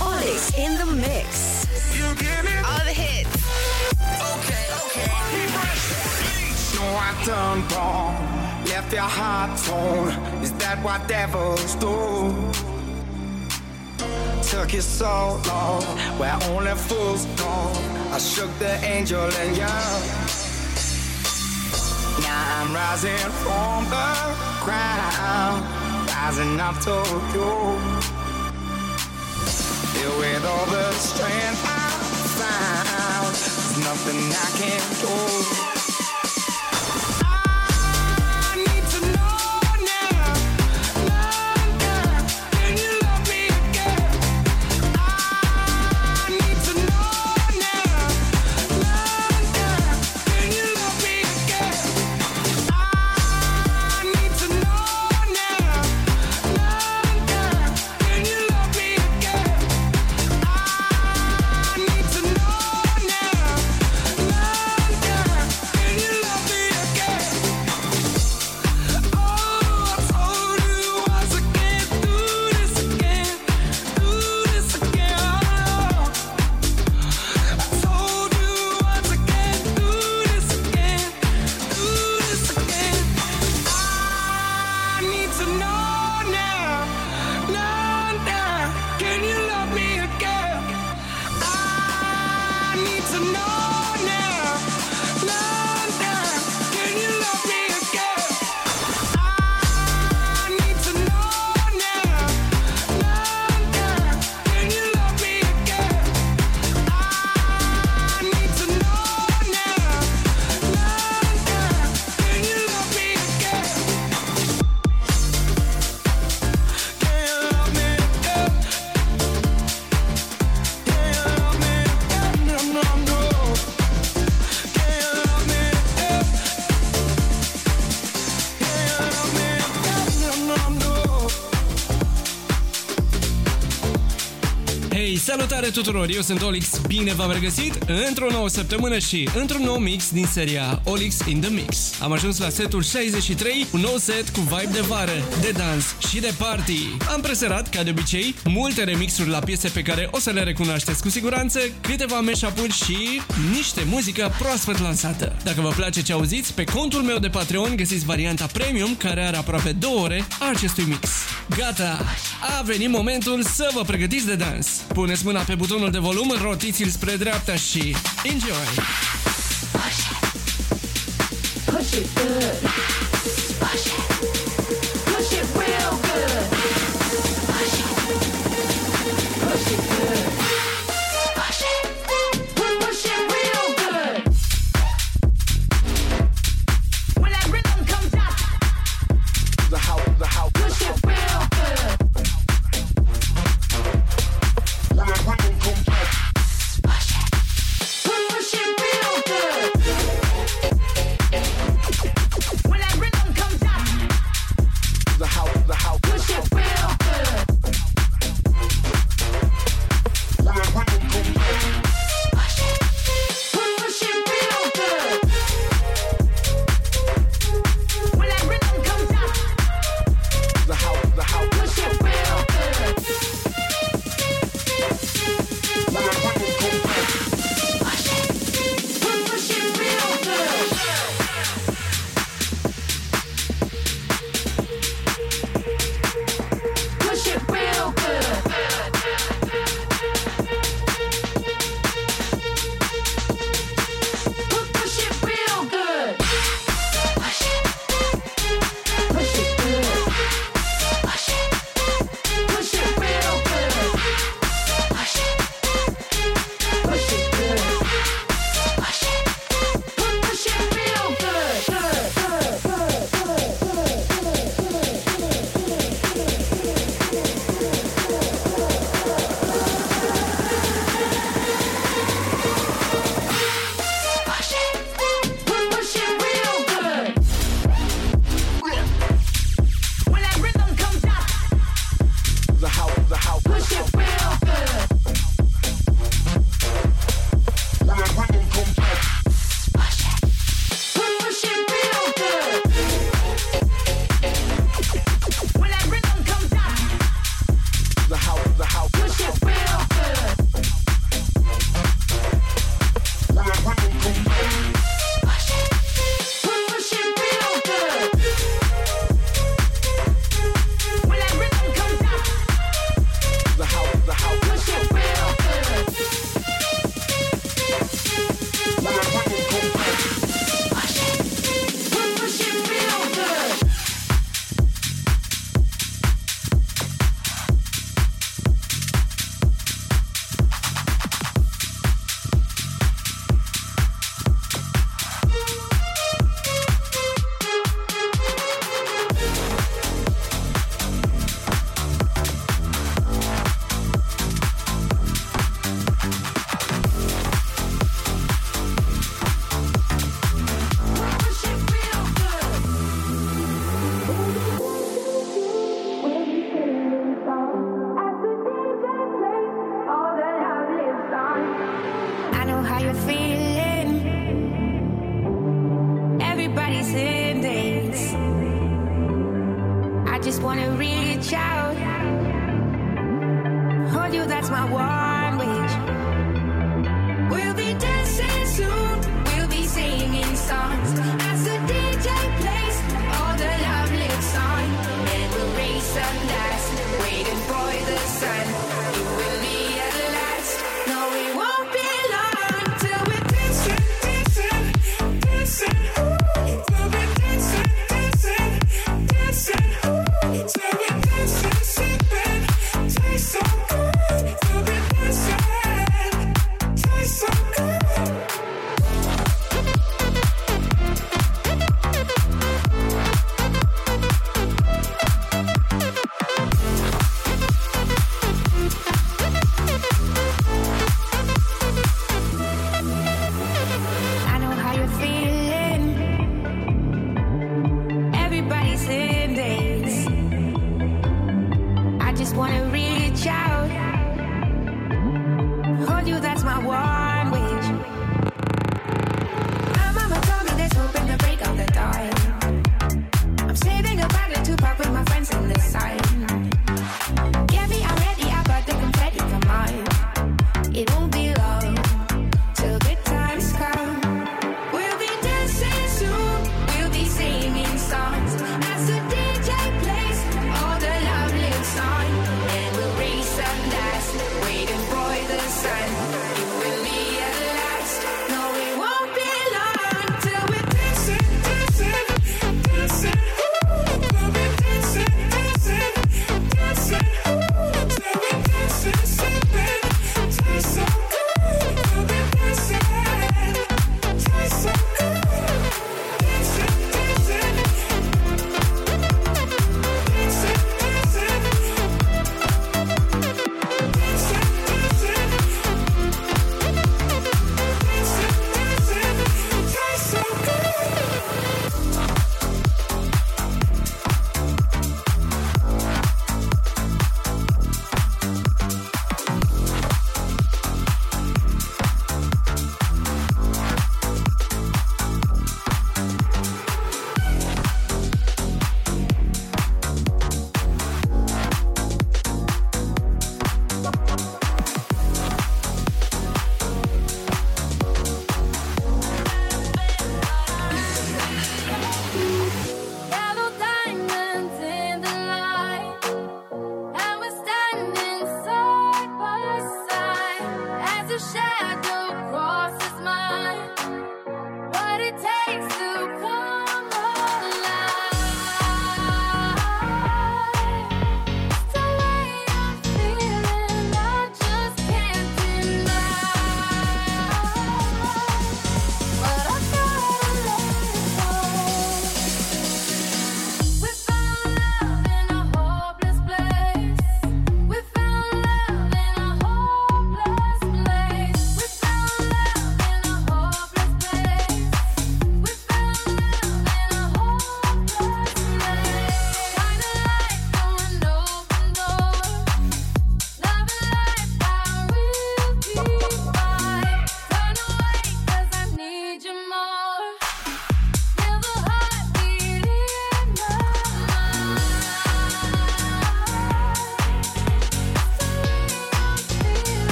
Olix in the mix. You give me All the hits. okay, okay. So I done wrong, left your heart torn. Is that what devils do? Took you so long, where only fools go. I shook the angel in you. Now I'm rising from the ground, rising up to you. Filled with all the strength I found, there's nothing I can't do. Tuturor! Eu sunt Olix, bine v-am regăsit într-o nouă săptămână și într-un nou mix din seria Olix in the Mix. Am ajuns la setul 63, un nou set cu vibe de vară, de dans și de party. Am preserat, ca de obicei, multe remixuri la piese pe care o să le recunoașteți cu siguranță, câteva mashup-uri și niște muzică proaspăt lansată. Dacă vă place ce auziți, pe contul meu de Patreon găsiți varianta premium care are aproape două ore a acestui mix. Gata! A venit momentul să vă pregătiți de dans. Puneți mâna pe butonul de volum, rotiți-l spre dreapta și enjoy! Push it good.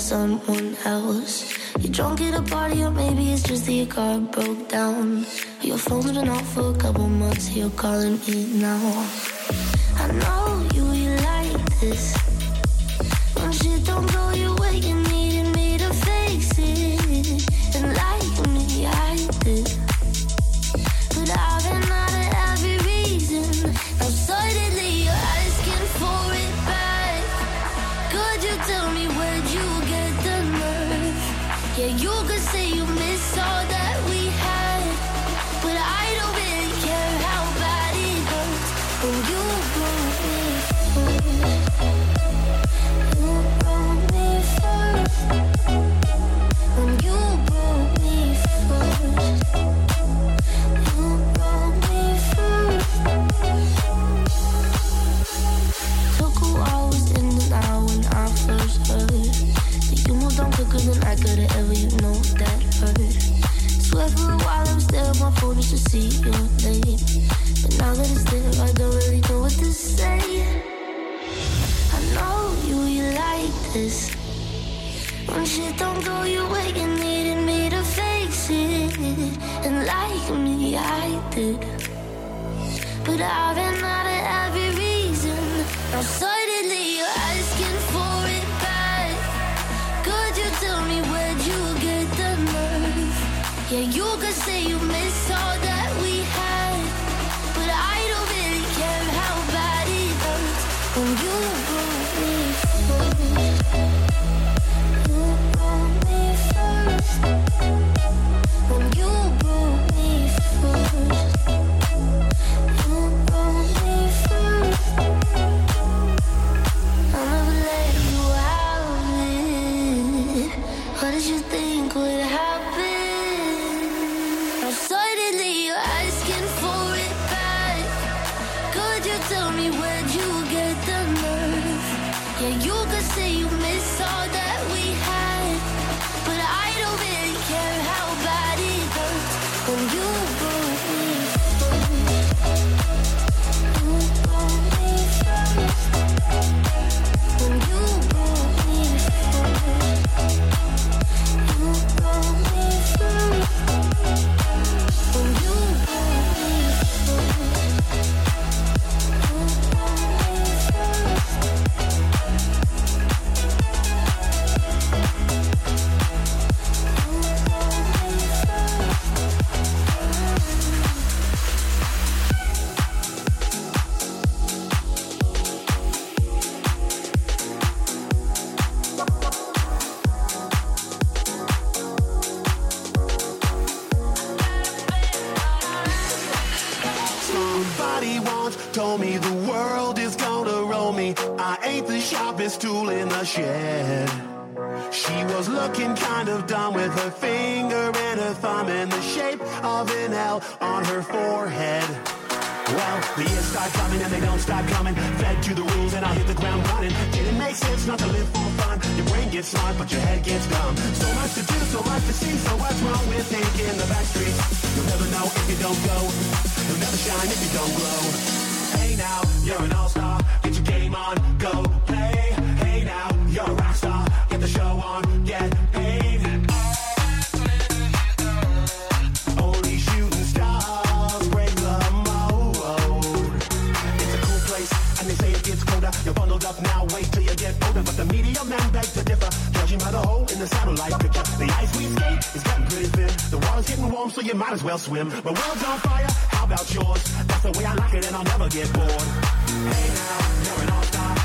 someone else. You're drunk at a party, or maybe it's just that your car broke down. Your phone's been off for a couple months, you're calling me now. I know you like this. Yeah, you could say the media man beg to differ, judging by the hole in the satellite picture. The ice we skate is getting pretty thin. The water's getting warm, so you might as well swim. My world's on fire, how about yours? That's the way I like it, and I'll never get bored. Hey now, you're an all-star.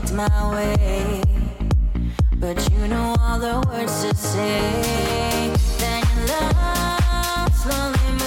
looked my way. But you know all the words to say. Then your love slowly.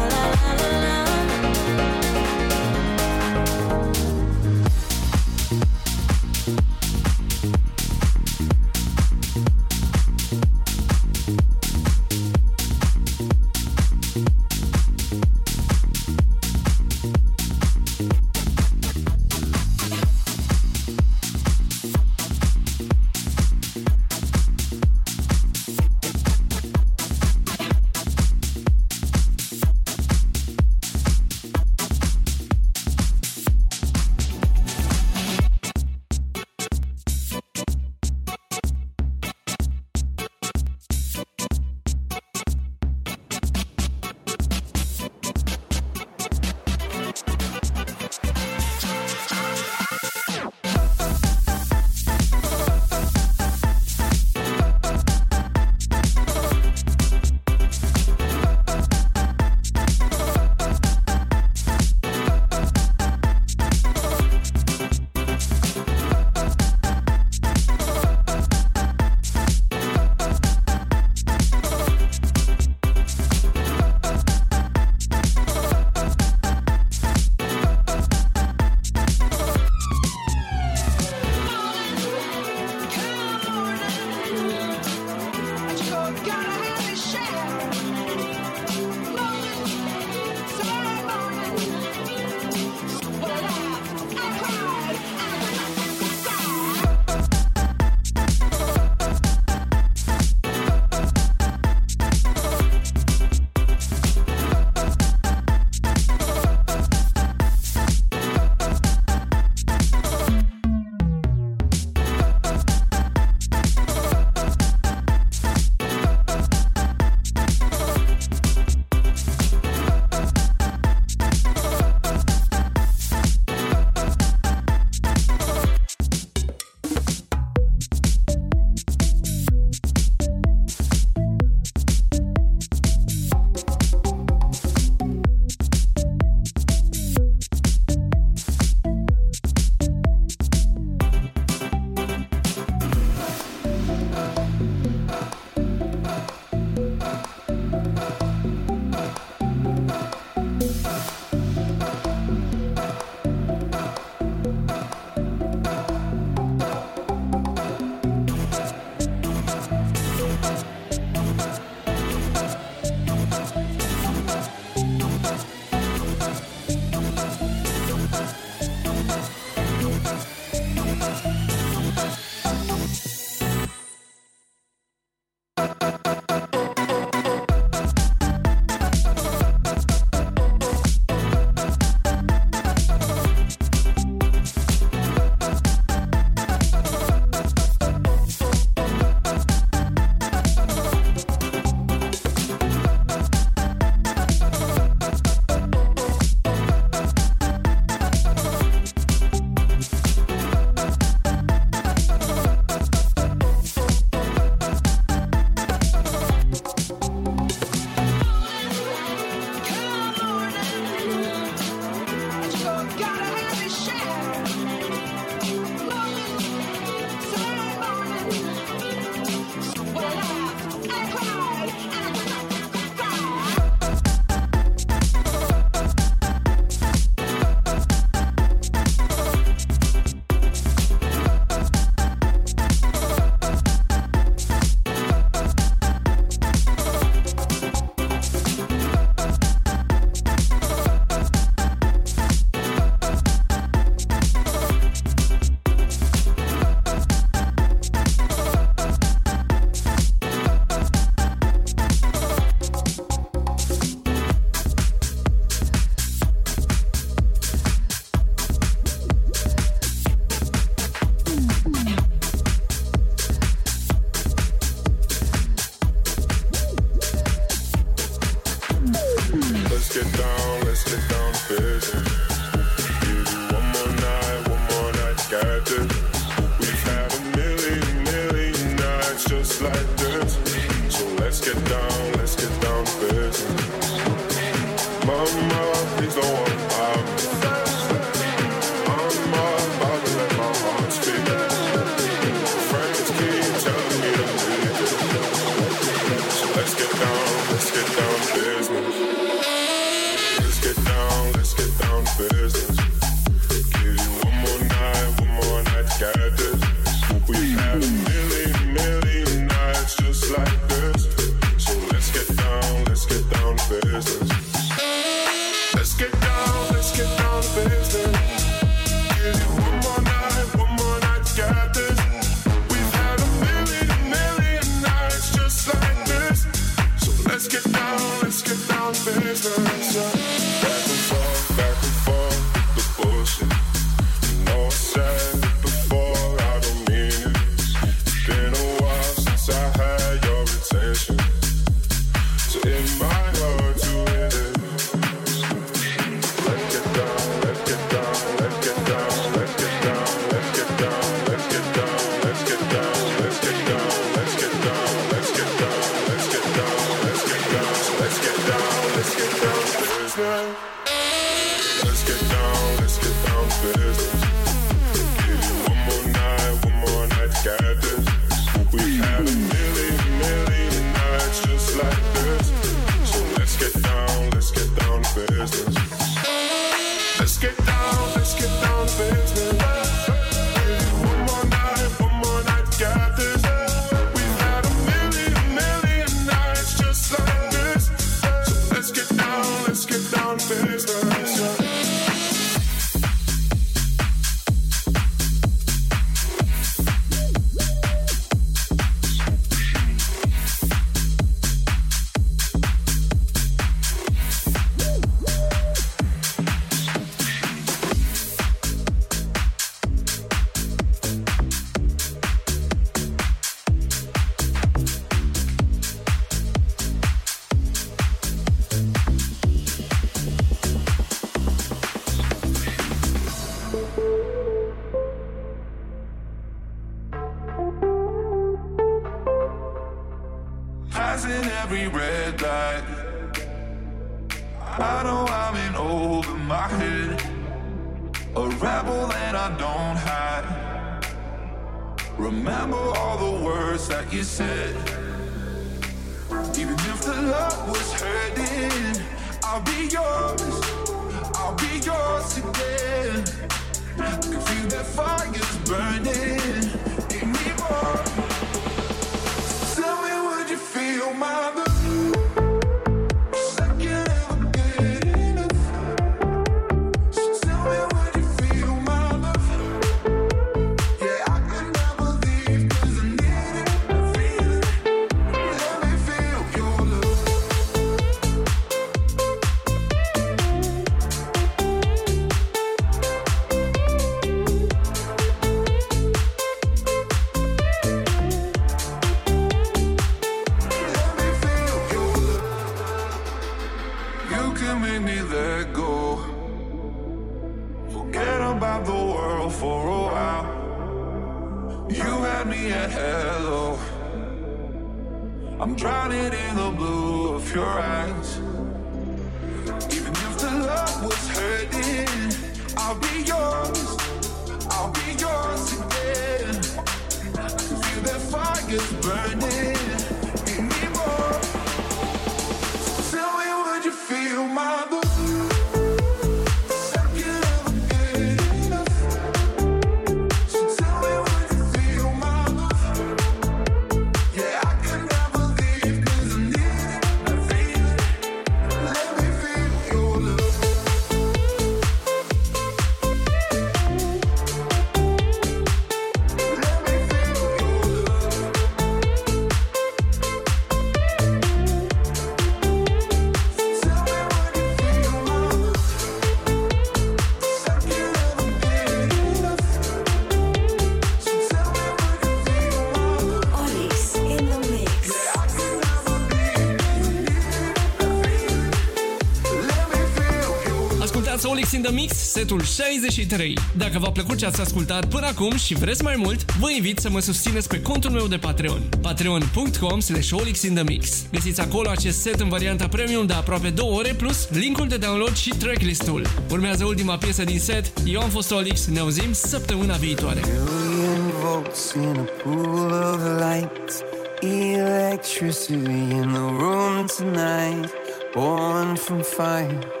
In the Mix, setul 63. Dacă v-a plăcut ce ați ascultat până acum și vreți mai mult, vă invit să mă susțineți pe contul meu de Patreon. patreon.com slash olixinthemix. Găsiți acolo acest set în varianta premium de aproape 2 ore plus linkul de download și tracklist-ul. Urmează ultima piesă din set. Eu am fost Olix, ne auzim săptămâna viitoare. Million volts in a pool of light. Electricity in the room tonight. Born from fire.